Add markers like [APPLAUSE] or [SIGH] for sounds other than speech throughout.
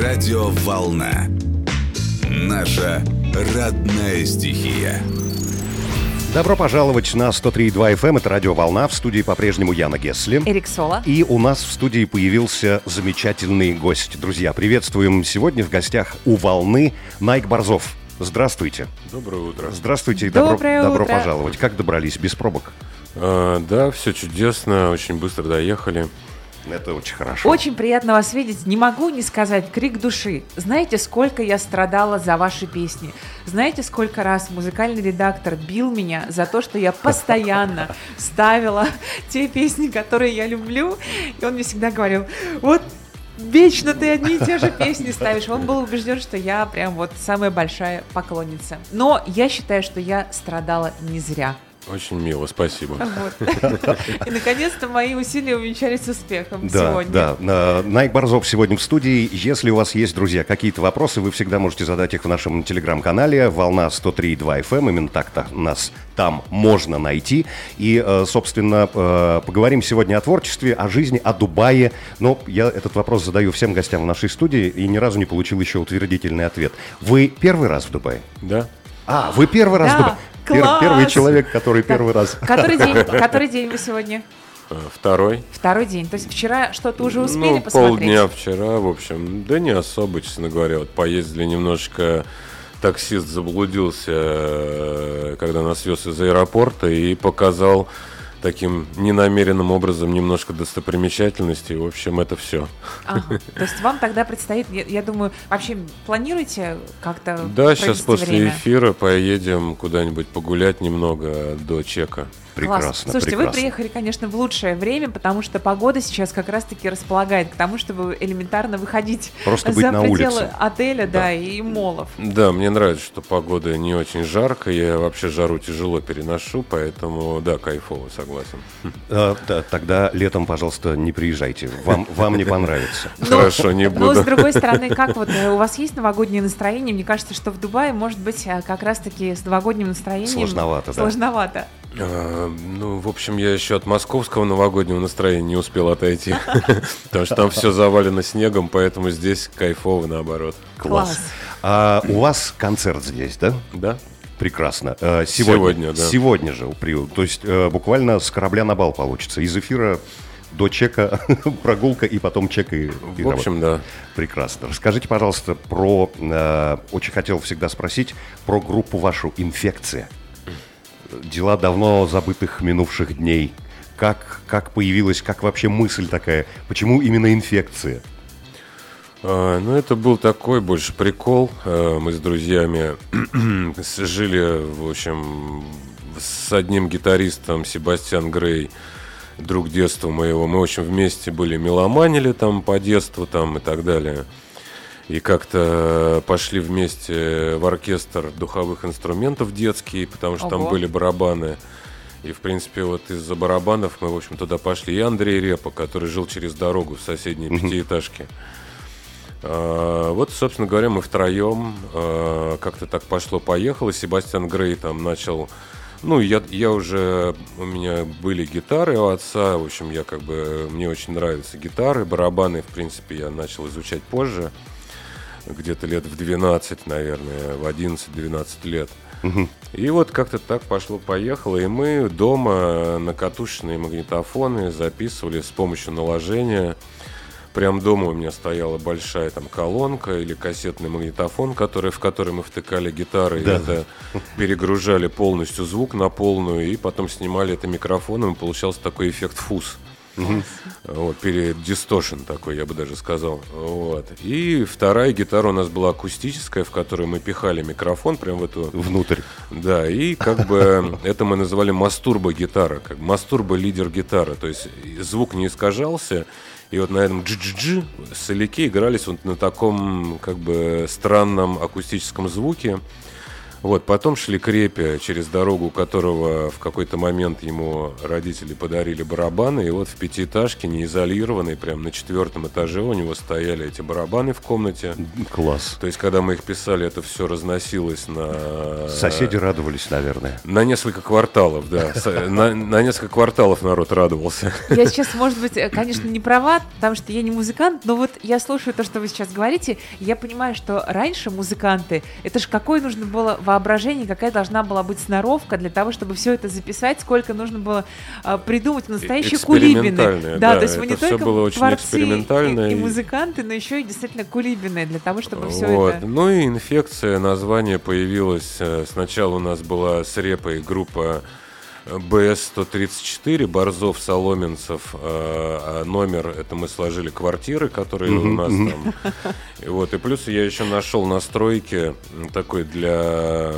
Радиоволна. Наша родная стихия. Добро пожаловать на 103.2 FM. Это радио «Волна». В студии по-прежнему Яна Гессли. Эрик Сола. И у нас в студии появился замечательный гость. Друзья, приветствуем сегодня в гостях у «Волны» Найк Борзов. Здравствуйте. Доброе утро. Здравствуйте и добро, Доброе добро утро. пожаловать. Как добрались? Без пробок? А, да, все чудесно, очень быстро доехали. Это очень хорошо. Очень приятно вас видеть. Не могу не сказать крик души. Знаете, сколько я страдала за ваши песни? Знаете, сколько раз музыкальный редактор бил меня за то, что я постоянно [LAUGHS] ставила те песни, которые я люблю? И он мне всегда говорил, вот Вечно ты одни и те же песни ставишь. Он был убежден, что я прям вот самая большая поклонница. Но я считаю, что я страдала не зря. Очень мило, спасибо. Вот. И наконец-то мои усилия увенчались успехом Да, сегодня. да. На- Найк Борзов сегодня в студии. Если у вас есть, друзья, какие-то вопросы, вы всегда можете задать их в нашем телеграм-канале «Волна 103.2 FM». Именно так-то нас там можно найти. И, э, собственно, э, поговорим сегодня о творчестве, о жизни, о Дубае. Но я этот вопрос задаю всем гостям в нашей студии и ни разу не получил еще утвердительный ответ. Вы первый раз в Дубае? Да? А, вы первый раз Да, в Дубае? Класс! Первый человек, который первый раз. Который день, [LAUGHS] который день вы сегодня? А, Второй. Второй день. То есть вчера что-то уже успели ну, посмотреть? полдня вчера, в общем. Да не особо, честно говоря. Вот поездили немножко. Таксист заблудился, э, когда нас вез из аэропорта и показал таким ненамеренным образом немножко достопримечательностей. В общем, это все. Ага. То есть вам тогда предстоит, я, я думаю, вообще планируете как-то Да, сейчас после время? эфира поедем куда-нибудь погулять немного до чека. Прекрасно, Класс. Слушайте, прекрасно. вы приехали, конечно, в лучшее время, потому что погода сейчас как раз-таки располагает к тому, чтобы элементарно выходить Просто быть за на пределы улице. отеля, да, и молов. Да, мне нравится, что погода не очень жарко. Я вообще жару тяжело переношу, поэтому да, кайфово, согласен. Э, да, тогда летом, пожалуйста, не приезжайте. Вам, вам не понравится. [LAUGHS] Но- Хорошо, не Но, с буду. другой стороны, как вот э, у вас есть новогоднее настроение? Мне кажется, что в Дубае, может быть, э, как раз-таки с новогодним настроением... Сложновато, да. Сложновато. А, ну, в общем, я еще от московского новогоднего настроения не успел отойти. [LAUGHS] Потому что там все завалено снегом, поэтому здесь кайфово наоборот. Класс. А у вас концерт здесь, да? Да? Прекрасно. Э, Сегодня, Сегодня, да. Сегодня же, то есть э, буквально с корабля на бал получится. Из эфира до чека [LAUGHS] прогулка и потом чек и, и В работа. общем, да. Прекрасно. Расскажите, пожалуйста, про... э, очень хотел всегда спросить про группу вашу «Инфекция». Дела давно забытых минувших дней. Как, как появилась, как вообще мысль такая? Почему именно инфекция? А, Ну, это был такой больше прикол. А, Мы с друзьями [CLEARS THROAT] жили, в общем, с одним гитаристом, Себастьян Грей, друг детства моего. Мы очень вместе были, меломанили там по детству там и так далее. И как-то пошли вместе в оркестр духовых инструментов детский, потому что там Ого. были барабаны. И, в принципе, вот из-за барабанов мы, в общем, туда пошли. И Андрей Репа, который жил через дорогу в соседней пятиэтажке. А, Вот, собственно говоря, мы втроем а, как-то так пошло-поехало. Себастьян Грей там начал... Ну, я, я уже... У меня были гитары у отца. В общем, я как бы... Мне очень нравятся гитары. Барабаны, в принципе, я начал изучать позже. Где-то лет в 12, наверное, в 11-12 лет. И вот как-то так пошло-поехало, и мы дома на катушечные магнитофоны записывали с помощью наложения. Прям дома у меня стояла большая там колонка или кассетный магнитофон, который, в который мы втыкали гитары, и это [LAUGHS] перегружали полностью звук на полную, и потом снимали это микрофоном, и получался такой эффект фуз. Вот, перед дистошен такой, я бы даже сказал. Вот. И вторая гитара у нас была акустическая, в которой мы пихали микрофон прям в эту Внутрь. да, и как бы [LAUGHS] это мы называли мастурба-гитара, как мастурба-лидер гитара, то есть звук не искажался, и вот на этом джи-джи-джи соляки игрались вот на таком как бы странном акустическом звуке. Вот, потом шли Крепи, через дорогу у которого в какой-то момент ему родители подарили барабаны, и вот в пятиэтажке, неизолированной, прям на четвертом этаже у него стояли эти барабаны в комнате. Класс. То есть, когда мы их писали, это все разносилось на... Соседи радовались, наверное. На несколько кварталов, да. На, на несколько кварталов народ радовался. Я сейчас, может быть, э, конечно, не права, потому что я не музыкант, но вот я слушаю то, что вы сейчас говорите, я понимаю, что раньше музыканты, это же какое нужно было воображение, какая должна была быть сноровка для того, чтобы все это записать, сколько нужно было а, придумать настоящие кулибины. Да, да, то есть вы не только было очень творцы и, и музыканты, но еще и действительно кулибины для того, чтобы все Вот. это... Ну и инфекция, название появилось. э, Сначала у нас была с репой группа БС-134, Борзов, Соломенцев, э, а номер, это мы сложили квартиры, которые у нас там. И вот, и плюс я еще нашел настройки такой для,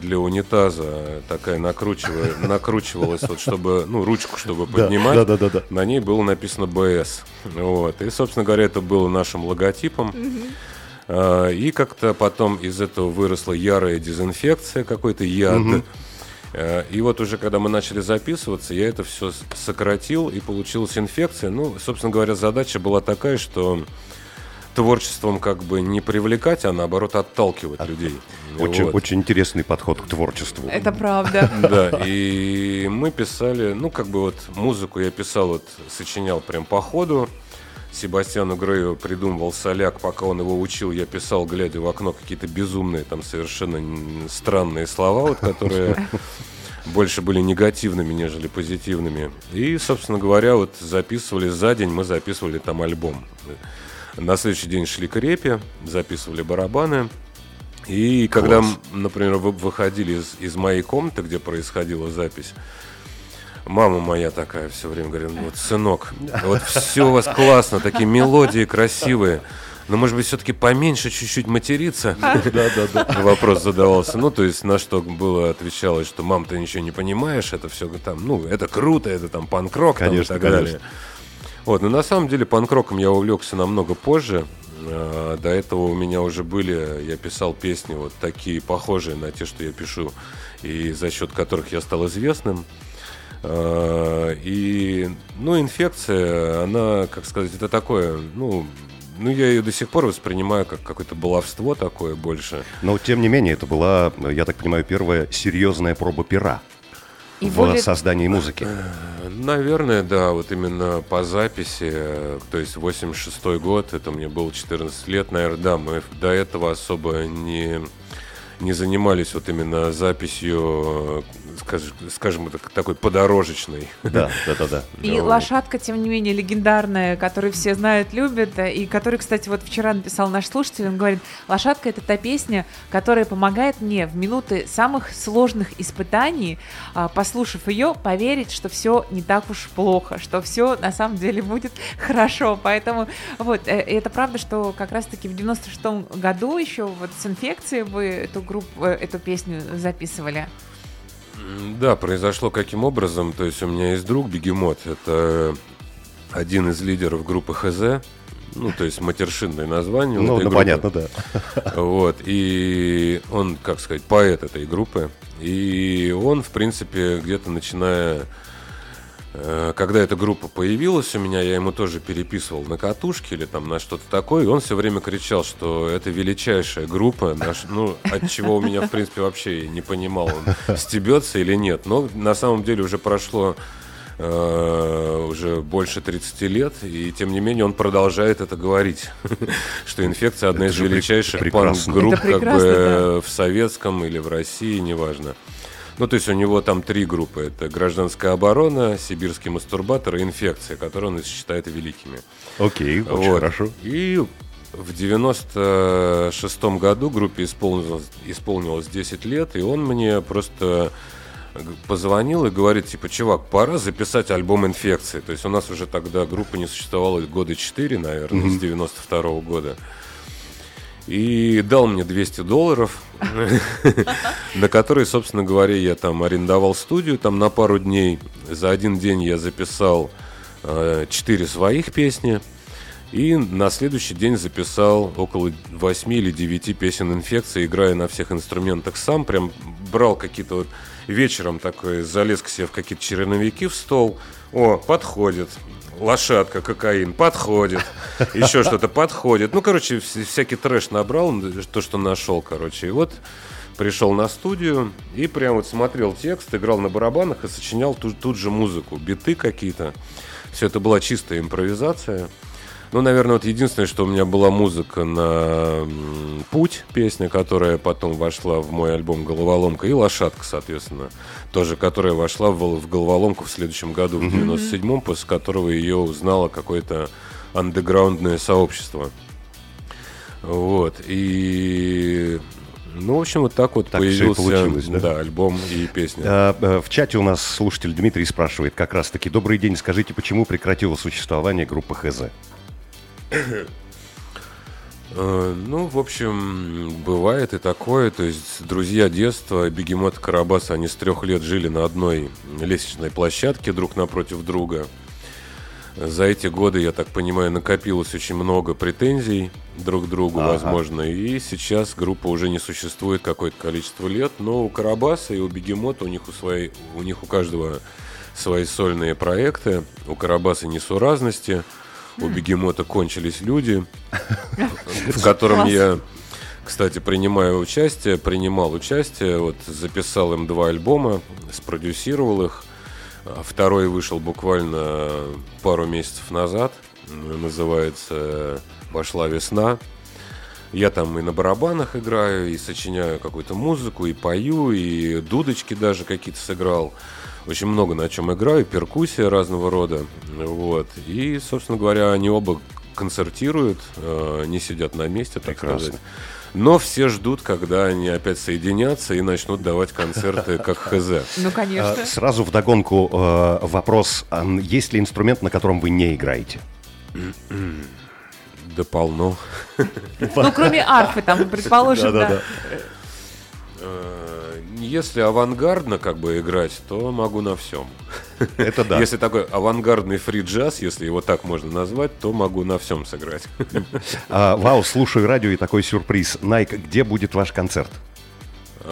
для унитаза, такая накручивая, [LAUGHS] накручивалась, вот чтобы, ну, ручку, чтобы поднимать. Да, да, да, да. На ней было написано БС. Вот. И, собственно говоря, это было нашим логотипом. А, И как-то потом из этого выросла ярая дезинфекция, какой-то яд. А, И вот уже когда мы начали записываться, я это все сократил, и получилась инфекция. Ну, собственно говоря, задача была такая, что творчеством как бы не привлекать, а наоборот отталкивать людей. Очень, Вот. очень интересный подход к творчеству. Это правда. [LAUGHS] Да, и мы писали, ну, как бы вот музыку я писал, вот сочинял прям по ходу. Себастьяну Грею придумывал соляк, пока он его учил, я писал, глядя в окно, какие-то безумные, там совершенно странные слова, вот, которые [LAUGHS] больше были негативными, нежели позитивными. И, собственно говоря, вот записывали за день, мы записывали там альбом. На следующий день шли к репе, записывали барабаны. И когда, Класс. например, вы- выходили из, из моей комнаты, где происходила запись, мама моя такая все время говорит, ну вот, сынок, вот все у вас классно, такие мелодии красивые, но, может быть, все-таки поменьше чуть-чуть материться? Да, да, да. Вопрос задавался. Ну, то есть, на что было отвечалось, что мам, ты ничего не понимаешь, это все там, ну, это круто, это там панк-рок там, и Конечно, так конечно. далее. Вот, но на самом деле панк-роком я увлекся намного позже. А, До этого у меня уже были, я писал песни вот такие похожие на те, что я пишу, и за счет которых я стал известным. А, И, ну, инфекция, она, как сказать, это такое, ну, ну, я ее до сих пор воспринимаю как какое-то баловство такое больше. Но, тем не менее, это была, я так понимаю, первая серьезная проба пера И в более- создании музыки. Наверное, да, вот именно по записи, э, то есть 86 год, это мне было 14 лет, наверное, да, мы до этого особо не, не занимались вот именно записью, э, скажем, скажем так, такой подорожечной. Да, да, да, да. И Да, вот. лошадка, тем не менее, легендарная, которую все знают, любят, э, и который, кстати, вот вчера написал наш слушатель, он говорит, лошадка это та песня, которая помогает мне в минуты самых сложных испытаний, а, послушав ее, поверить, что все не так уж плохо, что все на самом деле будет [LAUGHS] хорошо. Поэтому вот, э, это правда, что как раз-таки в 96-м году еще вот с инфекцией вы эту группу, э, эту песню записывали. Да, произошло каким образом, то есть у меня есть друг Бегемот, это один из лидеров группы ХЗ, ну, то есть матершинное название. Ну, ну, группы. понятно, да. Вот, и он, как сказать, поэт этой группы. И он, в принципе, где-то начиная... э, Когда эта группа появилась у меня, я ему тоже переписывал на катушке или там на что-то такое, и он все время кричал, что это величайшая группа, наш- ну, от чего у меня, в принципе, вообще не понимал, он стебется или нет. Но на самом деле уже прошло э, уже больше 30 лет, и тем не менее он продолжает это говорить, [LAUGHS] что инфекция одна Это из величайших панк-групп как бы э, в советском или в России, неважно. Ну, то есть у него там три группы. Это гражданская оборона, сибирский мастурбатор и инфекция, которые он считает великими. Окей, очень Вот. хорошо. И в 96 году группе исполнилось, исполнилось 10 лет, и он мне просто г- позвонил и говорит, типа, чувак, пора записать альбом «Инфекции». То есть у нас уже тогда группа не существовала года 4, наверное, с 92 года. И дал мне 200 долларов, на которые, собственно говоря, я там арендовал студию там на пару дней. За один день я записал э, четыре своих песни. И на следующий день записал около 8 или 9 песен инфекции, играя на всех инструментах сам. Прям брал какие-то вот вечером такой, залез к себе в какие-то черновики в стол. О, подходит. Лошадка, кокаин, подходит. Еще [LAUGHS] что-то подходит. Ну, короче, вс- всякий трэш набрал, то, что нашел, короче. И вот пришел на студию и прям вот смотрел текст, играл на барабанах и сочинял тут, тут же музыку, биты какие-то. Все это была чистая импровизация. Ну, наверное, вот единственное, что у меня была музыка на «Путь», песня, которая потом вошла в мой альбом «Головоломка», и «Лошадка», соответственно, тоже, которая вошла в, в «Головоломку» в следующем году, в 97-м, после которого ее узнало какое-то андеграундное сообщество. Вот, и... Ну, в общем, вот так вот Так появился получилось, да? альбом и песня. Э, э, В чате у нас слушатель Дмитрий спрашивает как раз-таки «Добрый день, скажите, почему прекратило существование группы ХЗ?» Э, Ну, в общем, бывает и такое. То есть друзья детства, Бегемот и Карабас, они с трех лет жили на одной лестничной площадке друг напротив друга. За эти годы, я так понимаю, накопилось очень много претензий друг к другу, Ага. возможно. И сейчас группа уже не существует какое-то количество лет. Но у Карабаса и у Бегемота, у них у, своей, у них у каждого свои сольные проекты. У Карабаса несуразности. У Бегемота кончились люди, [LAUGHS] в котором я, кстати, принимаю участие, принимал участие, вот записал им два альбома, спродюсировал их. А Второй вышел буквально пару месяцев назад, называется «Пошла весна». Я там и на барабанах играю, и сочиняю какую-то музыку, и пою, и дудочки даже какие-то сыграл. Очень много на чем играю, перкуссия разного рода. Вот. И, собственно говоря, они оба концертируют, э, не сидят на месте, так Прекрасно. сказать. Но все ждут, когда они опять соединятся и начнут давать концерты как ХЗ. [LAUGHS] Ну, конечно. Э, Сразу вдогонку э, вопрос, а есть ли инструмент, на котором вы не играете? [CLEARS THROAT] Да полно. Ну, кроме арфы, там, предположим, да. Э, Если авангардно как бы играть, то могу на всем. Это да. Если такой авангардный фри-джаз, если его так можно назвать, то могу на всем сыграть. А, Вау, слушаю радио и такой сюрприз. Найк, где будет ваш концерт?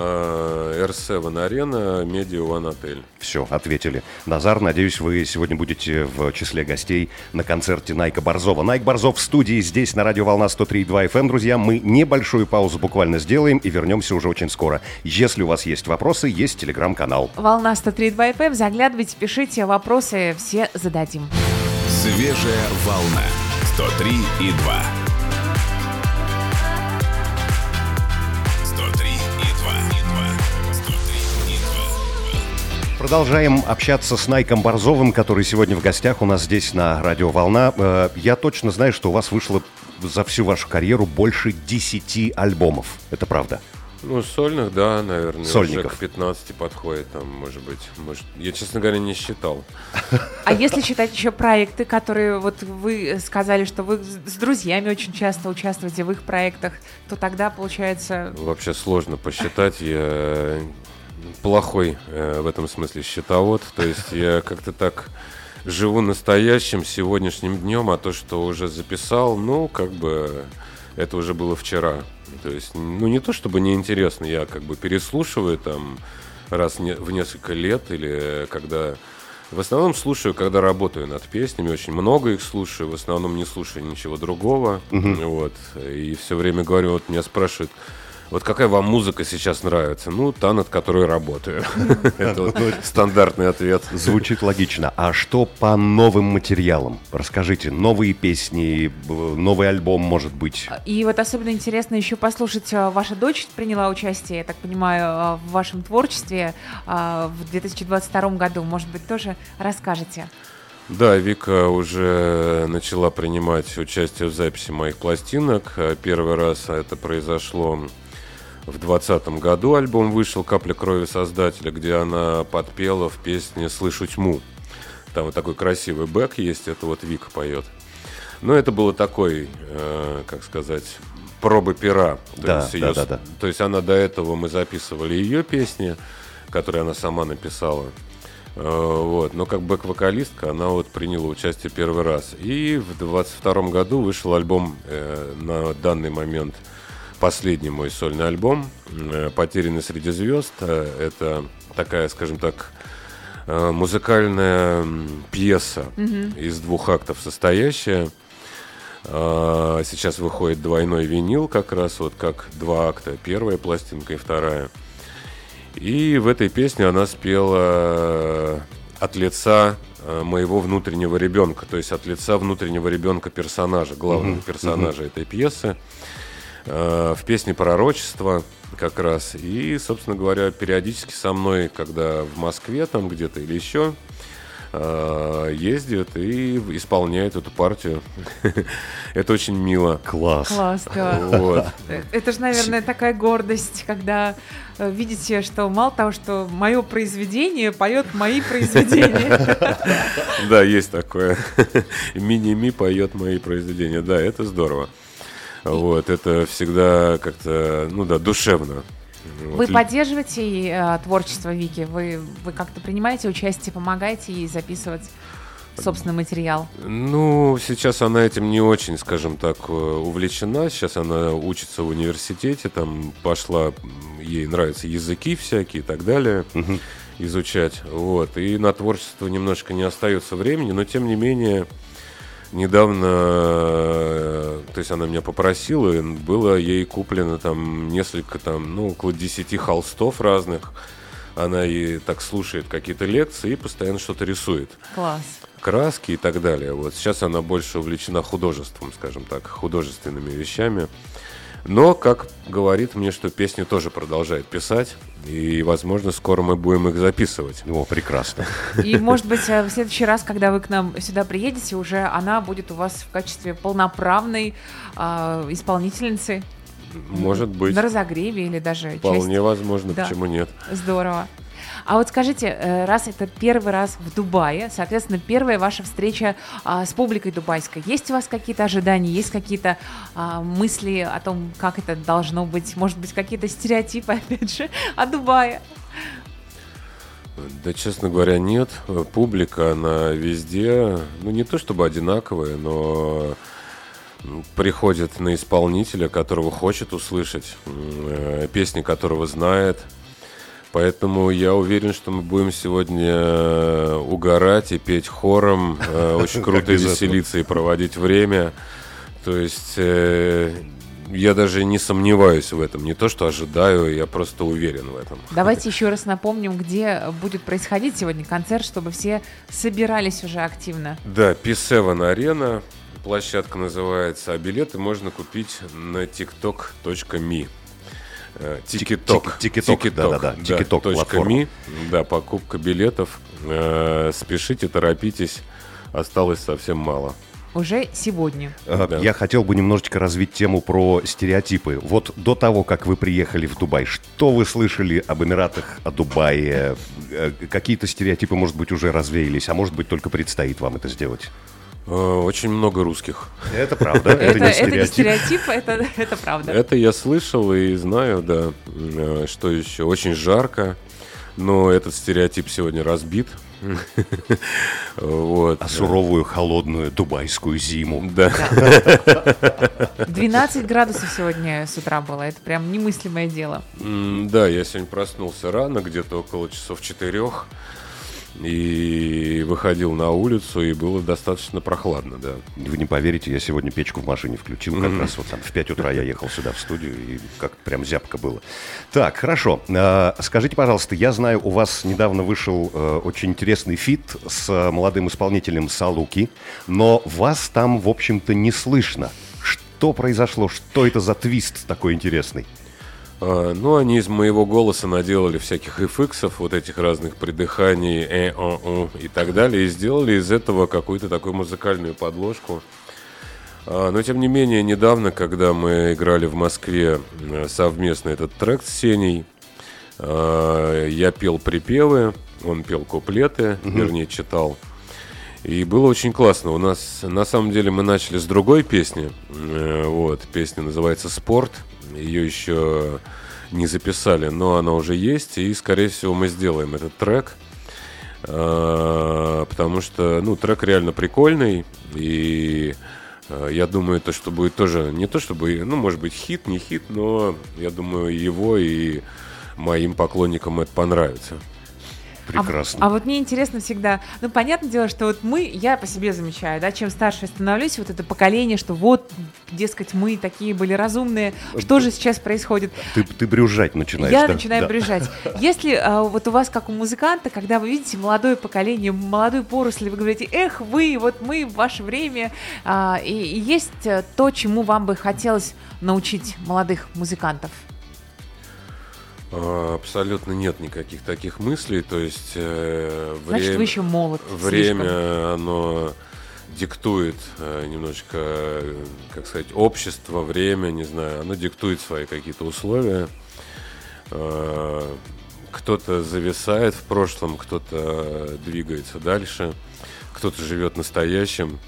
А, R7 Арена, Media One Отель. Все, ответили. Назар, надеюсь, вы сегодня будете в числе гостей на концерте Найка Борзова. Найк Борзов в студии здесь на радио Волна 103.2 FM. Эм. Друзья, мы небольшую паузу буквально сделаем и вернемся уже очень скоро. Если у вас есть вопросы, есть телеграм-канал. Волна 103.2 FM. Заглядывайте, пишите вопросы, все зададим. Свежая волна. 103 Продолжаем общаться с Найком Борзовым, который сегодня в гостях у нас здесь на Радио Волна. Э, Я точно знаю, что у вас вышло за всю вашу карьеру больше 10 альбомов. Это правда? Ну, сольных, да, наверное. Сольников. Уже к 15 подходит, там, может быть. Может, я, честно говоря, не считал. А если считать еще проекты, которые вот вы сказали, что вы с с друзьями очень часто участвуете в их проектах, то тогда получается... Вообще сложно посчитать. Я плохой э, в этом смысле счетовод. То есть я как-то так живу настоящим сегодняшним днем, а то, что уже записал, ну, как бы это уже было вчера. То есть, ну, не то чтобы неинтересно, я как бы переслушиваю там раз не- в несколько лет или когда... В основном слушаю, когда работаю над песнями, очень много их слушаю, в основном не слушаю ничего другого. Вот. И все время говорю, вот меня спрашивают, вот какая вам музыка сейчас нравится? Ну, та, над которой работаю. [LAUGHS] Это вот стандартный ответ. Звучит логично. А что по новым материалам? Расскажите, новые песни, новый альбом, может быть? И вот особенно интересно еще послушать, а, ваша дочь приняла участие, я так понимаю, а, в вашем творчестве а, в 2022 году. Может быть, тоже расскажете? Да, Вика уже начала принимать участие в записи моих пластинок. Первый раз это произошло в 2020 году. Альбом вышел «Капля крови создателя», где она подпела в песне «Слышу тьму». Там вот такой красивый бэк есть, это вот Вика поет. Но это было такой, э, как сказать, пробы пера. То Да, есть да, её да, да. То есть она до этого, мы записывали ее песни, которые она сама написала. Э, Вот. Но как бэк-вокалистка она вот приняла участие первый раз. И в 22 году вышел альбом э, на данный момент последний мой сольный альбом э, «Потерянный среди звезд». Э, Это такая, скажем так, э, музыкальная пьеса из двух актов состоящая. Сейчас выходит двойной винил, как раз вот как два акта. Первая пластинка и вторая. И в этой песне она спела от лица моего внутреннего ребенка, то есть от лица внутреннего ребенка персонажа, главного персонажа этой пьесы. Э, В песне пророчество как раз. И, собственно говоря, периодически со мной, когда в Москве там где-то или еще, э, ездит и исполняет эту партию. [LAUGHS] Это очень мило. Класс. Класс, да. Вот. Э, Это же, наверное, такая гордость, когда видите, что мало того, что мое произведение поет мои произведения. [LAUGHS] Да, есть такое. [LAUGHS] Мини-ми поет мои произведения. Да, это здорово. Вот, это всегда как-то, ну да, душевно. Вы Вот, поддерживаете э, творчество Вики? Вы, вы как-то принимаете участие, помогаете ей записывать собственный материал? Ну, сейчас она этим не очень, скажем так, э, увлечена. Сейчас она учится в университете, там пошла, ей нравятся языки всякие и так далее, изучать. Вот. И на творчество немножко не остается времени, но тем не менее, недавно, э, то есть она меня попросила, и было ей куплено там несколько, там, ну, около 10 холстов разных. Она и так слушает какие-то лекции и постоянно что-то рисует Класс. краски и так далее. Вот сейчас она больше увлечена художеством, скажем так, художественными вещами. Но, как говорит мне, что песни тоже продолжает писать, и, возможно, скоро мы будем их записывать. О, прекрасно. И, может быть, э, в следующий раз, когда вы к нам сюда приедете, уже она будет у вас в качестве полноправной а, исполнительницы Может быть, на разогреве или даже вполне часть. возможно, Да. почему нет. Здорово. А вот скажите, э, раз это первый раз в Дубае, соответственно, первая ваша встреча а, с публикой дубайской, есть у вас какие-то ожидания, есть какие-то а, мысли о том, как это должно быть, может быть, какие-то стереотипы, [LAUGHS] опять же, о Дубае? Да, честно говоря, нет. Публика, она везде, ну, не то чтобы одинаковая, но приходит на исполнителя, которого хочет услышать, э, песни которого знает. Поэтому я уверен, что мы будем сегодня э, угорать и петь хором, э, [LAUGHS] очень круто веселиться и проводить время. То есть э, я даже не сомневаюсь в этом. Не то, что ожидаю, я просто уверен в этом. Давайте еще раз напомним, где будет происходить сегодня концерт, чтобы все собирались уже активно. Да, P7 Арена. Площадка называется, а билеты можно купить на tiktok.me. Э, Тикиток. Тик- Тикиток, да-да-да, Тикиток платформа. Да, покупка билетов. Э, Спешите, торопитесь. Осталось совсем мало. Уже сегодня. Э, Да. Я хотел бы немножечко развить тему про стереотипы. Вот до того, как вы приехали в Дубай, что вы слышали об Эмиратах, о Дубае? Какие-то стереотипы, может быть, уже развеялись, а может быть, только предстоит вам это сделать? Э, Очень много русских. Это правда, Это, [LAUGHS] это не это не стереотип. стереотип, это, это правда. Это я слышал и знаю, да. Э, Что еще? Очень жарко. Но этот стереотип сегодня разбит. [LAUGHS] Вот. А суровую, холодную дубайскую зиму. Да. 12 градусов сегодня с утра было. Это прям немыслимое дело. Да, я сегодня проснулся рано, где-то около часов четырех. И выходил на улицу, и было достаточно прохладно, да. Вы не поверите, я сегодня печку в машине включил, как раз вот там в 5 утра я ехал сюда в студию, и как прям зябко было. Так, хорошо. А, Скажите, пожалуйста, я знаю, у вас недавно вышел э, очень интересный feat с э, молодым исполнителем Салуки, но вас там, в общем-то, не слышно. Что произошло? Что это за твист такой интересный? А, ну, они из моего голоса наделали всяких эффектов, вот этих разных придыханий, э, о, о, и так далее, и сделали из этого какую-то такую музыкальную подложку. А, но, тем не менее, недавно, когда мы играли в Москве э, совместно этот трек с Сеней, а, я пел припевы, он пел куплеты, вернее, читал. И было очень классно. У нас, на самом деле, мы начали с другой песни. Э, Вот, песня называется «Спорт». Ее еще не записали, но она уже есть. И, скорее всего, мы сделаем этот трек. А, потому что, ну, трек реально прикольный, и а, я думаю, то, что будет тоже, не то чтобы, ну, может быть, хит, не хит, но я думаю, его и моим поклонникам это понравится. Прекрасно. А, а вот мне интересно всегда, ну, понятное дело, что вот мы, я по себе замечаю, да, чем старше я становлюсь, вот это поколение, что вот, дескать, мы такие были разумные, что же сейчас происходит? Ты, ты брюзжать начинаешь, Я да? начинаю Да. брюзжать. [LAUGHS] Если а, вот у вас, как у музыканта, когда вы видите молодое поколение, молодую поросль, вы говорите, эх, вы, вот мы в ваше время, а, и, и есть э, то, чему вам бы хотелось научить молодых музыкантов? А, Абсолютно нет никаких таких мыслей, то есть э, Значит, время, вы еще молод. слишком. время оно диктует э, немножечко, э, как сказать, общество, время, не знаю, оно диктует свои какие-то условия. Э, Кто-то зависает в прошлом, кто-то двигается дальше, кто-то живет настоящим.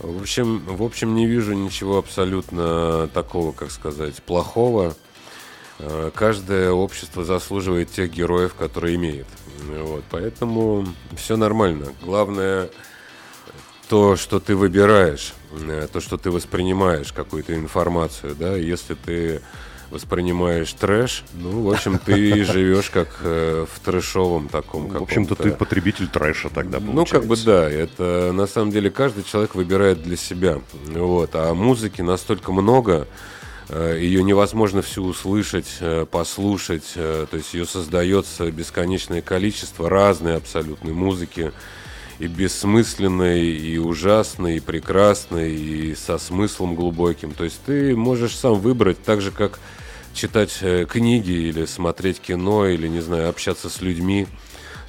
В общем, в общем, не вижу ничего абсолютно такого, как сказать, плохого. Э, Каждое общество заслуживает тех героев, которые имеет. Вот, поэтому все нормально. Главное то, что ты выбираешь, э, то, что ты воспринимаешь какую-то информацию, да, если ты воспринимаешь трэш, ну, в общем, ты [LAUGHS] живешь как э, в трэшовом таком В общем-то, ты потребитель трэша тогда ну, как бы получается. да, это на самом деле каждый человек выбирает для себя. Вот. А музыки настолько много, э, ее невозможно всю услышать, э, послушать. э, То есть ее создается бесконечное количество разной абсолютной музыки. И бессмысленной, и ужасной, и прекрасной, и со смыслом глубоким. То есть ты можешь сам выбрать, так же как читать э, книги или смотреть кино, или, не знаю, общаться с людьми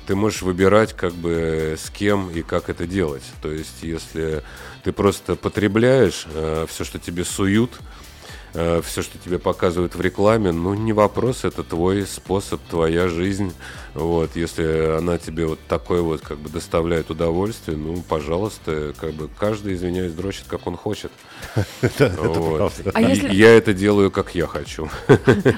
ты можешь выбирать, как бы с кем и как это делать. То есть, если ты просто потребляешь все, что тебе суют, все, что тебе показывают в рекламе, ну не вопрос, это твой способ, твоя жизнь. Вот, если она тебе вот такой вот как бы доставляет удовольствие, ну, пожалуйста, как бы каждый, извиняюсь, дрочит, как он хочет. [LAUGHS] А Я это делаю, как я хочу.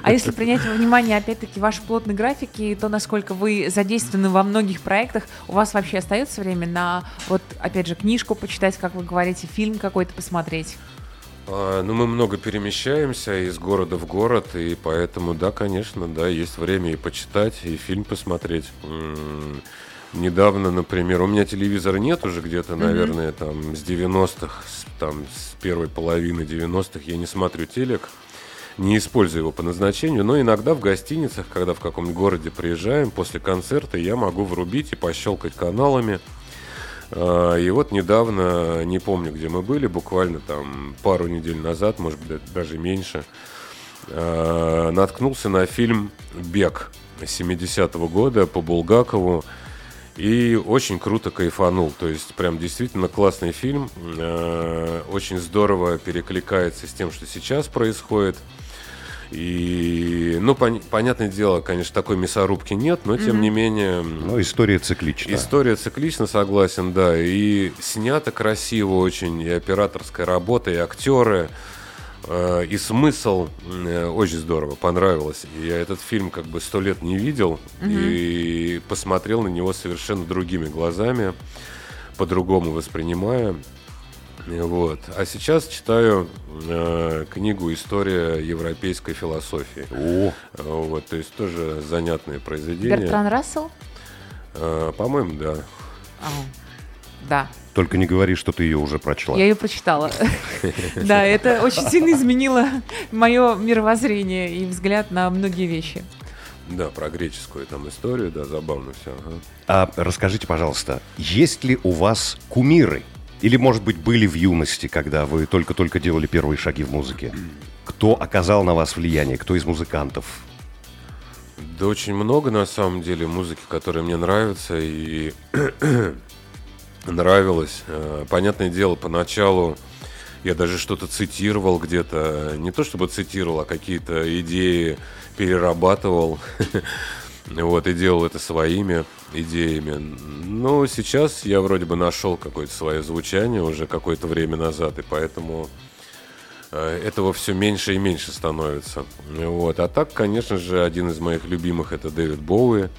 А если принять во внимание, опять-таки, ваш плотный график и то, насколько вы задействованы во многих проектах, у вас вообще остается время на, вот, опять же, книжку почитать, как вы говорите, фильм какой-то посмотреть? А, ну, мы много перемещаемся из города в город, и поэтому, да, конечно, да, есть время и почитать, и фильм посмотреть. М, Недавно, например, у меня телевизора нет уже где-то, наверное, там с 90-х, с, там с первой половины 90-х я не смотрю телек, не использую его по назначению, но иногда в гостиницах, когда в каком-нибудь городе приезжаем, после концерта я могу врубить и пощелкать каналами. А, И вот недавно, не помню, где мы были, буквально там пару недель назад, может быть, даже меньше, а, наткнулся на фильм «Бег» 70-го года по Булгакову. И очень круто кайфанул. То есть, прям действительно классный фильм. Э, Очень здорово перекликается с тем, что сейчас происходит. И, ну, пон- понятное дело, конечно, такой мясорубки нет, но тем не менее... Ну, история циклична. История циклична, согласен, да. И снято красиво очень, и операторская работа, и актеры. э, И смысл э, очень здорово, понравилось. Я этот фильм как бы сто лет не видел и посмотрел на него совершенно другими глазами, по-другому воспринимая. Вот. А сейчас читаю э, книгу «История европейской философии». О, Э, Вот, то есть тоже занятное произведение. Бертран Рассел? Э, По-моему, да. А, Да, только не говори, что ты ее уже прочла. я ее прочитала. [LAUGHS] Да, это очень сильно изменило мое мировоззрение и взгляд на многие вещи. Да, про греческую там историю, да, забавно все. А расскажите, пожалуйста, есть ли у вас кумиры? Или, может быть, были в юности, когда вы только-только делали первые шаги в музыке? Кто оказал на вас влияние? Кто из музыкантов? Да очень много, на самом деле, музыки, которая мне нравится и [CLEARS THROAT] нравилась. Э, Понятное дело, поначалу я даже что-то цитировал где-то. Не то чтобы цитировал, а какие-то идеи перерабатывал. [LAUGHS] Вот, и делал это своими идеями. Но сейчас я вроде бы нашел какое-то свое звучание уже какое-то время назад, и поэтому э, этого все меньше и меньше становится. Вот. А так, конечно же, один из моих любимых это Дэвид Боуи.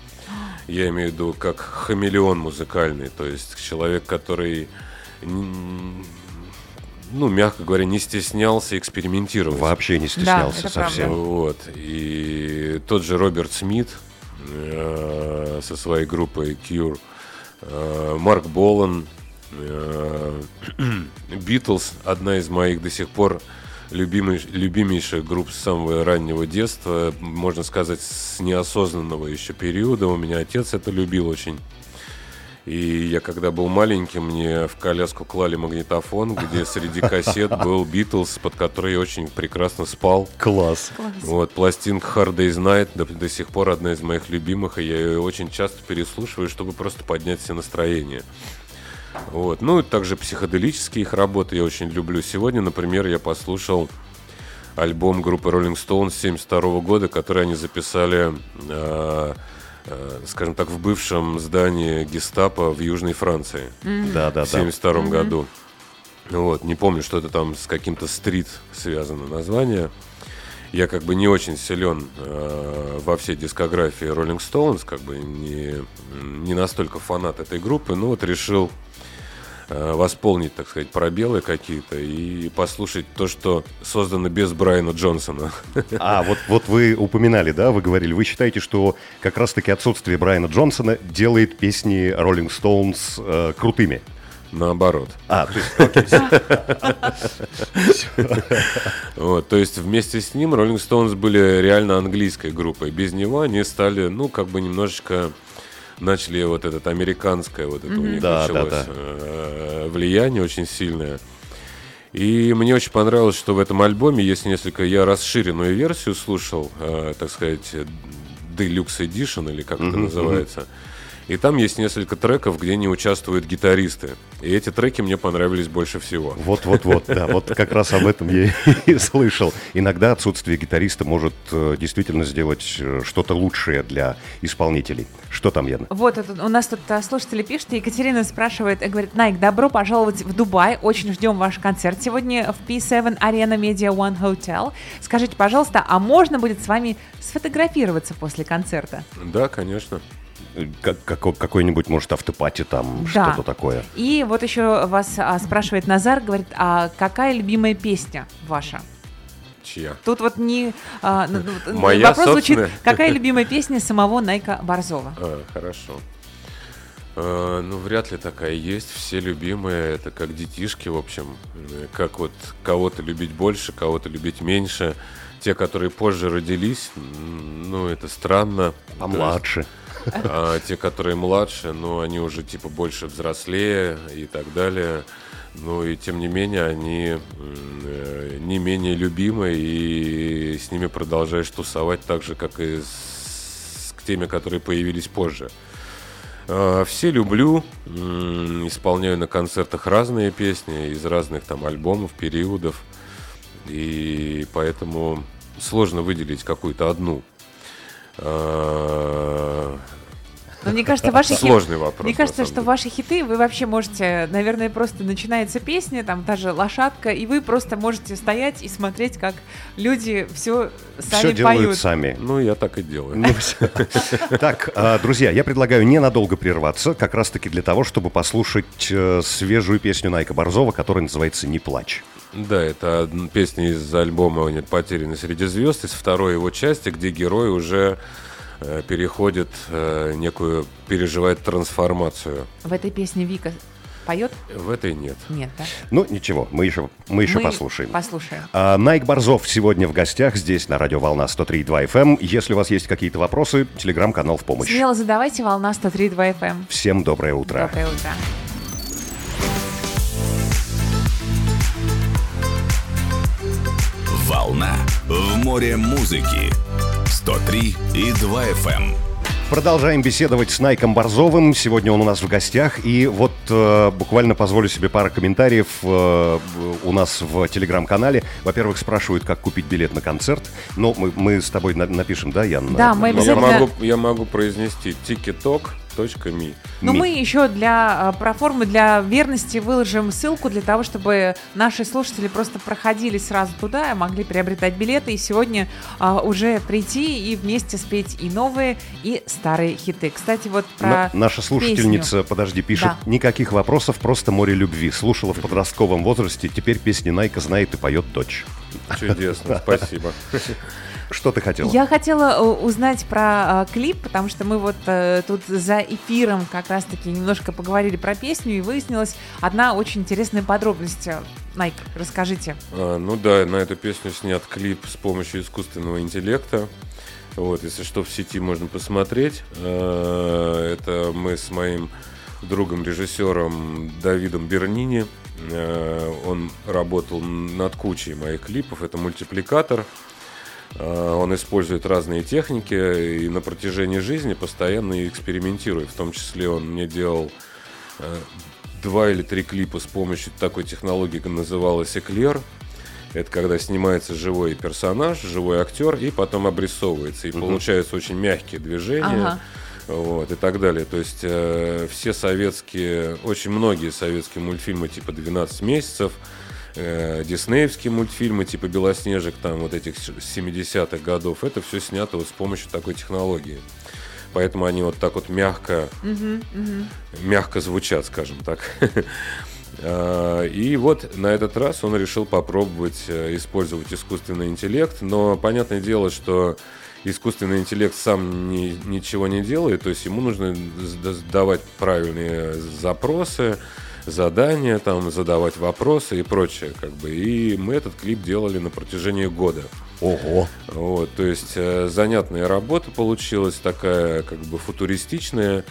Я имею в виду как хамелеон музыкальный, то есть человек, который, ну, мягко говоря, не стеснялся экспериментировать. Вообще не стеснялся это совсем. правда. Вот. И тот же Роберт Смит э, со своей группой Cure, э, Марк Болан, [CLEARS THROAT] Битлз, одна из моих до сих пор любимый, любимейших групп с самого раннего детства, можно сказать, с неосознанного еще периода. У меня отец это любил очень. И я когда был маленьким, мне в коляску клали магнитофон, где среди кассет был Битлз, под который я очень прекрасно спал. Класс. Вот, пластинка Hard Day's Night до, до сих пор одна из моих любимых, и я ее очень часто переслушиваю, чтобы просто поднять себе настроение. Вот. Ну, и также психоделические их работы я очень люблю. Сегодня, например, я послушал альбом группы Rolling Stones 72 года, который они записали, э, скажем так, в бывшем здании гестапо в Южной Франции Да, да, в да. 72 году. Вот, не помню, что это там с каким-то стрит связано название. Я как бы не очень силен э, во всей дискографии Rolling Stones, как бы не, не настолько фанат этой группы, но вот решил э, восполнить, так сказать, пробелы какие-то и послушать то, что создано без Брайана Джонсона. А, вот, вот вы упоминали, да, вы говорили, вы считаете, что как раз-таки отсутствие Брайана Джонсона делает песни Rolling Stones э, крутыми? Наоборот. А, то есть, [LAUGHS] Вот, то есть вместе с ним Rolling Stones были реально английской группой. Без него они стали, ну, как бы немножечко начали вот этот американское вот это у них Да, да, началось да. э, влияние очень сильное. И мне очень понравилось, что в этом альбоме есть несколько, я расширенную версию слушал, э, так сказать, Deluxe Edition или как это называется. И там есть несколько треков, где не участвуют гитаристы. И эти треки мне понравились больше всего. Вот-вот-вот, да, вот как раз об этом я [LAUGHS] и слышал. Иногда отсутствие гитариста может э, действительно сделать э, что-то лучшее для исполнителей. Что там, Яна? Вот это, у нас тут а, слушатели пишут, и Екатерина спрашивает, э, говорит, Найк, добро пожаловать в Дубай, очень ждем ваш концерт сегодня в P7 Arena Media One Hotel. Скажите, пожалуйста, а можно будет с вами сфотографироваться после концерта? Да, конечно. Как, како- какой-нибудь, может, автопати там, Да. что-то такое. И вот еще вас а, спрашивает Назар, говорит, а какая любимая песня ваша? Чья? Тут вот не... а, ну, ну, Моя вопрос звучит, собственная. какая любимая песня самого Найка Борзова? А, хорошо. Э, ну, вряд ли такая есть. Все любимые, это как детишки, в общем. Как вот кого-то любить больше, кого-то любить меньше. Те, которые позже родились, ну, это странно. А То есть, младше? А те, которые младше, ну, они уже типа больше взрослее и так далее. Ну и тем не менее они э, не менее любимы и с ними продолжаешь тусовать так же, как и с теми, которые появились позже. А, Все люблю, исполняю на концертах разные песни из разных там альбомов, периодов, и поэтому сложно выделить какую-то одну. Но мне кажется, ваши. Сложный вопрос. Мне кажется, что деле. ваши хиты вы вообще можете, наверное, просто начинается песня, там та же лошадка, и вы просто можете стоять и смотреть, как люди все сами Все делают поют. сами. Ну, я так и делаю. Ну. Так, а, друзья, я предлагаю ненадолго прерваться, как раз-таки для того, чтобы послушать э, свежую песню Найка Борзова, которая называется «Не плачь». Да, это песня из альбома «Нет потеряны среди звезд», из второй его части, где герой уже переходит э, некую, переживает трансформацию. В этой песне Вика поет? В этой нет. Нет, да? Ну, ничего, мы еще, мы еще Мы послушаем. Послушаем. А, Найк Борзов сегодня в гостях здесь на радио «Волна» 103.2 FM. эм. Если у вас есть какие-то вопросы, телеграм-канал в помощь. Смело задавайте, волна 103.2 FM. Всем доброе утро. Доброе утро. Волна в море музыки. 103 и 2 FM. Продолжаем беседовать с Найком Борзовым. Сегодня он у нас в гостях. И вот э, буквально позволю себе пару комментариев э, у нас в телеграм-канале. Во-первых, спрашивают, как купить билет на концерт. Ну, мы, мы с тобой на- напишем, да, Ян? Да, мы Я обязательно... могу, я могу произнести тикеток .me. Но Ми. мы еще для а, проформы, для верности выложим ссылку для того, чтобы наши слушатели просто проходили сразу туда, могли приобретать билеты и сегодня а, уже прийти и вместе спеть и новые, и старые хиты. Кстати, вот про На- наша слушательница, песню. подожди, пишет, Да. никаких вопросов, просто море любви. Слушала в подростковом возрасте, теперь песни Найка знает и поет дочь. Чудесно, спасибо. [LAUGHS] Что ты хотела? Я хотела э, узнать про а, клип, потому что мы вот э, тут за эфиром как раз-таки немножко поговорили про песню, и выяснилась одна очень интересная подробность. Найк, расскажите. А, ну да, на эту песню снят клип с помощью искусственного интеллекта. Вот, если что, в сети можно посмотреть. А, Это мы с моим другом-режиссером Давидом Бернини. А, Он работал над кучей моих клипов. Это мультипликатор. А, Он использует разные техники и на протяжении жизни постоянно экспериментирует. В том числе он мне делал э, два или три клипа с помощью такой технологии, как называлась Эклер. Это когда снимается живой персонаж, живой актер, и потом обрисовывается. И получаются очень мягкие движения. Ага. Вот, и так далее. То есть э, все советские, очень многие советские мультфильмы типа «12 месяцев», э, диснеевские мультфильмы типа «Белоснежек», там вот этих с 70-х годов, это все снято вот с помощью такой технологии. Поэтому они вот так вот мягко, мягко звучат, скажем так. [LAUGHS] А, И вот на этот раз он решил попробовать э, использовать искусственный интеллект, но понятное дело, что искусственный интеллект сам ни- ничего не делает, то есть ему нужно давать правильные запросы, задания, там, задавать вопросы и прочее, как бы. И мы этот клип делали на протяжении года. Ого. Вот, то есть э, занятная работа получилась, такая как бы футуристичная,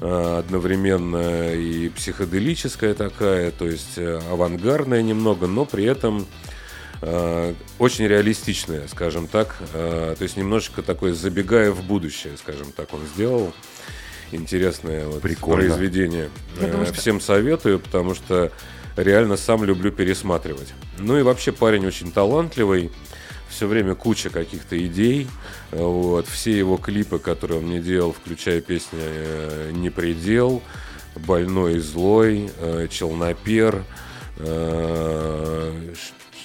э, одновременно и психоделическая такая, то есть э, авангардная немного, но при этом очень реалистичная, скажем так, то есть немножечко такой забегая в будущее, скажем так, он сделал. Интересное вот Прикольно. произведение. Я думаю, Э, что- Всем советую, потому что реально сам люблю пересматривать. Ну и вообще парень очень талантливый, все время куча каких-то идей. Э, Вот. Все его клипы, которые он мне делал, включая песни э, «Не предел», «Больной и злой», «Челнопер»,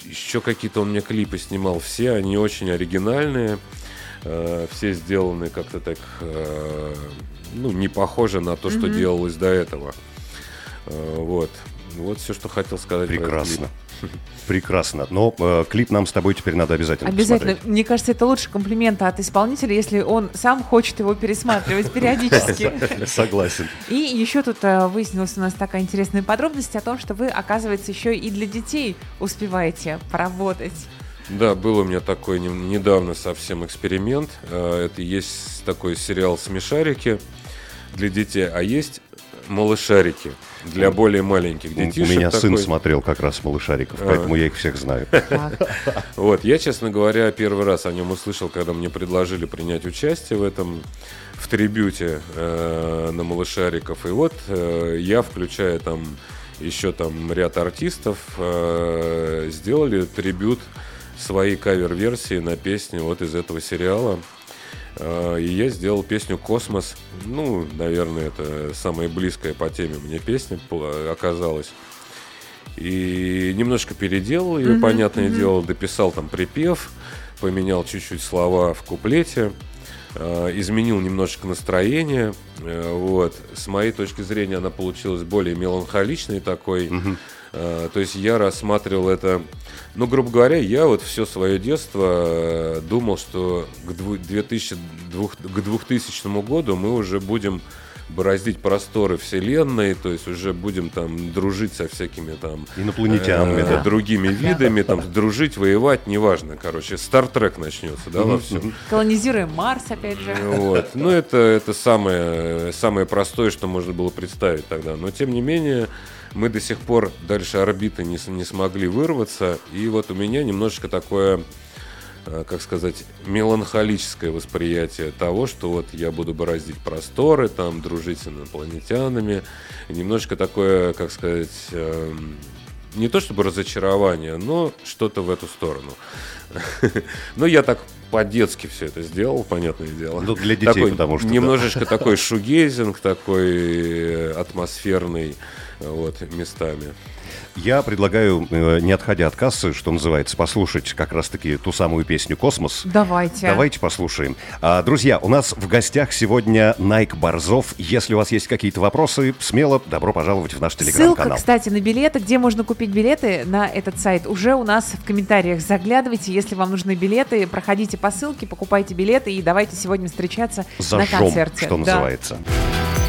еще какие-то он мне клипы снимал. Все они очень оригинальные, все сделаны как-то так, ну, не похоже на то, что делалось до этого. Э, Вот. Вот все, что хотел сказать. Прекрасно. [LAUGHS] Прекрасно. Но э, клип нам с тобой теперь надо обязательно Обязательно. посмотреть. Мне кажется, это лучше комплимента от исполнителя, если он сам хочет его пересматривать [LAUGHS] периодически. [LAUGHS] Согласен. И еще тут э, выяснилась у нас такая интересная подробность о том, что вы, оказывается, еще и для детей успеваете поработать. Да, был у меня такой не- недавно совсем эксперимент. Э, Это есть такой сериал «Смешарики» для детей, а есть «Малышарики» для более маленьких У детишек. меня сын такой. смотрел как раз малышариков, А. поэтому я их всех знаю. [LAUGHS] Вот, я, честно говоря, первый раз о нем услышал, когда мне предложили принять участие в этом, в трибюте э, на малышариков. И вот э, я, включая там еще там ряд артистов, э, сделали трибют своей кавер-версии на песню вот из этого сериала. Э, И я сделал песню «Космос». Ну, наверное, это самая близкая по теме мне песня оказалась. И немножко переделал ее, понятное дело, дописал там припев, поменял чуть-чуть слова в куплете, э, изменил немножечко настроение. э, вот. С моей точки зрения она получилась более меланхоличной такой. Э, то есть я рассматривал это, ну, грубо говоря, я вот все свое детство э, думал, что к, дву- 2000, двух- к 2000 году мы уже будем бороздить просторы вселенной, то есть уже будем там дружить со всякими там Инопланетянами, э, да. другими видами, там дружить, воевать, неважно, короче, Стартрек начнется, да, во всем. Колонизируем Марс, опять же. Вот. Ну, это, это самое, самое простое, что можно было представить тогда. Но, тем не менее, мы до сих пор дальше орбиты не, не смогли вырваться. И вот у меня немножечко такое, э, как сказать, меланхолическое восприятие того, что вот я буду бороздить просторы, там, дружить с инопланетянами. И немножечко такое, как сказать, эм, не то чтобы разочарование, но что-то в эту сторону. [LAUGHS] Но я так по-детски все это сделал, понятное дело. Ну, для детей, такой, потому что, да. Немножечко такой shoegazing, такой э, атмосферный, вот, местами. Я предлагаю, э, не отходя от кассы, что называется, послушать как раз-таки ту самую песню «Космос». Давайте. Давайте послушаем. А, друзья, у нас в гостях сегодня Найк Борзов. Если у вас есть какие-то вопросы, смело добро пожаловать в наш Ссылка, телеграм-канал. кстати, на билеты, где можно купить билеты на этот сайт, уже у нас в комментариях. Заглядывайте, если вам нужны билеты, проходите по ссылке, покупайте билеты и давайте сегодня встречаться на Зажжем, концерте. что Да. называется.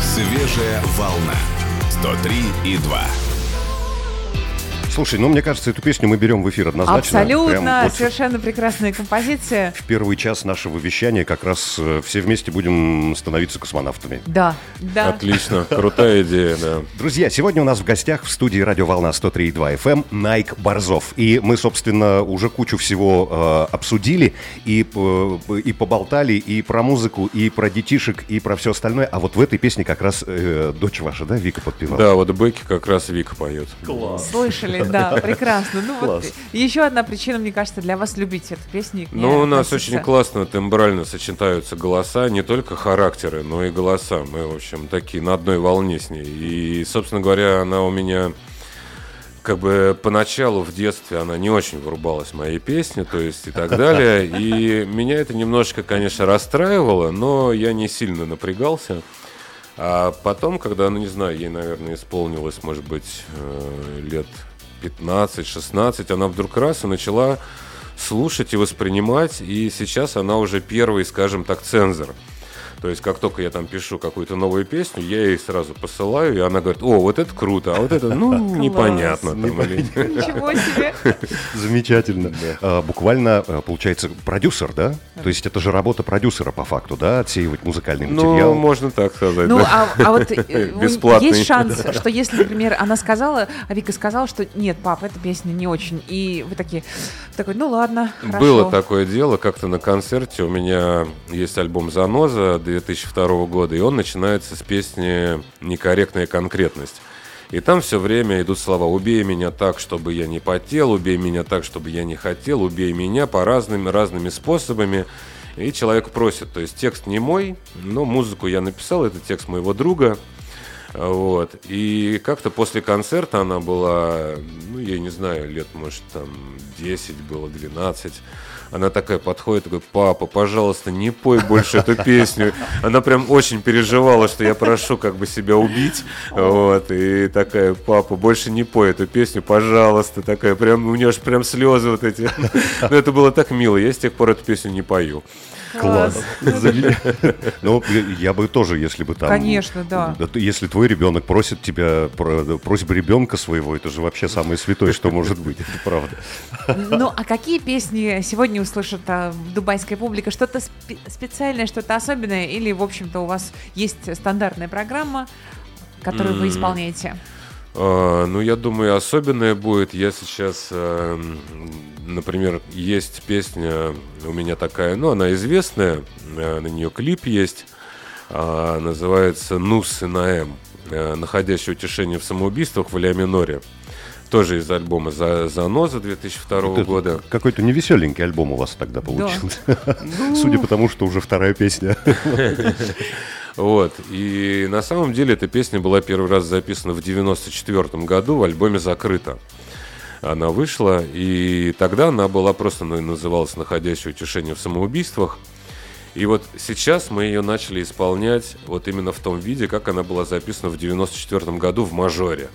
Свежая волна. 103 и 2. Слушай, ну мне кажется, эту песню мы берем в эфир однозначно. Абсолютно, вот совершенно прекрасная композиция. в первый час нашего вещания как раз э, все вместе будем становиться космонавтами. Да, да. Отлично, крутая идея, да. Друзья, сегодня у нас в гостях в студии Радио Волна 103.2 FM Найк Борзов. И мы, собственно, уже кучу всего э, обсудили и, э, и поболтали и про музыку, и про детишек, и про все остальное. А вот в этой песне как раз э, дочь ваша, да, Вика подпевала? Да, вот Бекки как раз Вика поет. Слышали, да, [LAUGHS] прекрасно. Ну вот еще одна причина, мне кажется, для вас любить эту песню. Ну, у нас очень классно тембрально сочетаются голоса, не только характеры, но и голоса. Мы, в общем, такие на одной волне с ней. И, собственно говоря, она у меня как бы поначалу в детстве она не очень вырубалась в моей песне, то есть и так далее. [LAUGHS] И меня это немножечко, конечно, расстраивало, но я не сильно напрягался. А потом, когда, ну не знаю, ей, наверное, исполнилось, может быть, э, лет 15-16, она вдруг раз и начала слушать и воспринимать, и сейчас она уже первый, скажем так, цензор. То есть, как только я там пишу какую-то новую песню, я ей сразу посылаю, и она говорит, о, вот это круто, а вот это, ну, непонятно. Там, или- Ничего себе. [LAUGHS] Замечательно. А, буквально, а, получается, продюсер, да? То есть это же работа продюсера по факту, да? Отсеивать музыкальный Ну, материал. можно так сказать. Ну, да. а, а вот э, [LAUGHS] у- Бесплатный. есть шанс, что если, например, она сказала, а Вика сказала, что нет, пап, эта песня не очень, и вы такие, такой, ну ладно, хорошо. Было такое дело, как-то на концерте у меня есть альбом «Заноза» 2002 года, и он начинается с песни «Некорректная конкретность». И там все время идут слова «убей меня так, чтобы я не потел», «убей меня так, чтобы я не хотел», «убей меня» по разными, разными способами. И человек просит, то есть текст не мой, но музыку я написал, это текст моего друга. Вот. И как-то после концерта она была, ну, я не знаю, лет, может, там 10 было, 12. Она такая подходит, такой, папа, пожалуйста, не пой больше эту песню. Она прям очень переживала, что я прошу как бы себя убить. Вот. И такая, папа, больше не пой эту песню, пожалуйста. Такая, прям, у нее аж прям слезы вот эти. [LAUGHS] Но это было так мило. Я с тех пор эту песню не пою. Класс. Ну, [LAUGHS] я бы тоже, если бы там... Конечно, да. Если твой ребенок просит тебя, про- просит ребенка своего, это же вообще самое святое, что может быть, это правда. Ну, а какие песни сегодня услышит а, дубайская публика? Что-то спе- специальное, что-то особенное? Или, в общем-то, у вас есть стандартная программа, которую вы исполняете? А, ну, я думаю, особенное будет. Я сейчас, эм, например, есть песня у меня такая, ну, она известная, э, на нее клип есть, а, называется «Нус и Наэм», э, находящее утешение в самоубийствах в ля миноре. Тоже из альбома «За- «Заноза» 2002 Это года. Какой-то невеселенький альбом у вас тогда получился. [LAUGHS] Судя по тому, что уже вторая песня. [LAUGHS] Вот. И на самом деле эта песня была первый раз записана в 94 году в альбоме «Закрыто». Она вышла, и тогда она была просто ну, называлась «Находящее утешение в самоубийствах». И вот сейчас мы ее начали исполнять вот именно в том виде, как она была записана в 94 году в мажоре.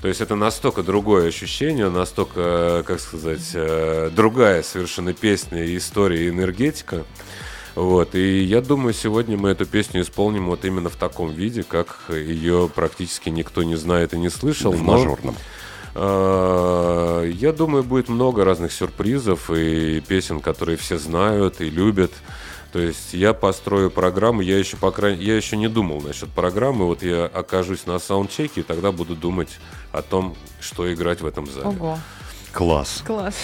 То есть это настолько другое ощущение, настолько, как сказать, э, другая совершенно песня, история и энергетика. Вот, и я думаю, сегодня мы эту песню исполним вот именно в таком виде, как ее практически никто не знает и не слышал. В но, мажорном. э, я думаю, будет много разных сюрпризов и песен, которые все знают и любят. То есть я построю программу, я еще, по крайней, я еще не думал насчет программы, вот я окажусь на саундчеке, и тогда буду думать о том, что играть в этом зале. Ого, Класс. класс.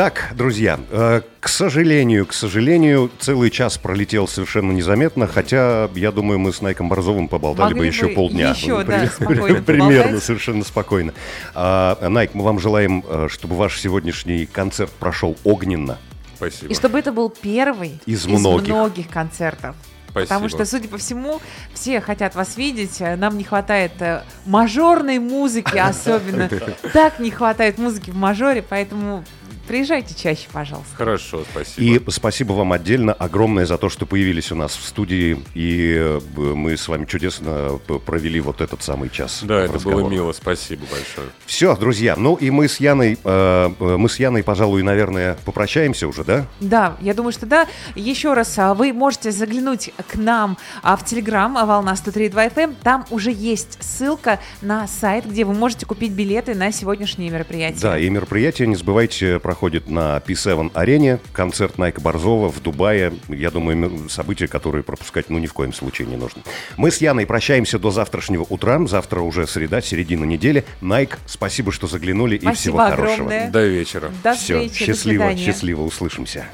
Так, друзья, э, к сожалению, к сожалению, целый час пролетел совершенно незаметно, хотя, я думаю, мы с Найком Борзовым поболтали бы Могли еще бы полдня. еще, [LAUGHS] да, При- спокойно Примерно, совершенно спокойно. А, Найк, мы вам желаем, э, чтобы ваш сегодняшний концерт прошел огненно. Спасибо. И чтобы это был первый Из многих. многих концертов. Спасибо. Потому что, судя по всему, все хотят вас видеть. э, Нам не хватает э, мажорной музыки особенно. [LAUGHS] Так не хватает музыки в мажоре, поэтому приезжайте чаще, пожалуйста. Хорошо, спасибо. И спасибо вам отдельно огромное за то, что появились у нас в студии, и э, мы с вами чудесно п- провели вот этот самый час. Да, это было мило, спасибо большое. Все, друзья, ну и мы с Яной, э, э, мы с Яной, пожалуй, наверное, попрощаемся уже, да? Да, я думаю, что да. Еще раз, а, вы можете заглянуть к нам а, в Телеграм а, «Волна 103.2 FM». Там уже есть ссылка на сайт, где вы можете купить билеты на сегодняшнее мероприятие. Да, и мероприятие, не забывайте, проходит на P7 арене, концерт Найка Борзова в Дубае. Я думаю, события, которые пропускать, ну, ни в коем случае не нужно. Мы с Яной прощаемся до завтрашнего утра. Завтра уже среда, середина недели. Найк, спасибо, что заглянули, и Спасибо всего хорошего. огромное. До вечера. До Все, встречи, до счастливо, свидания. счастливо, услышимся.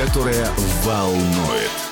Которая волнует.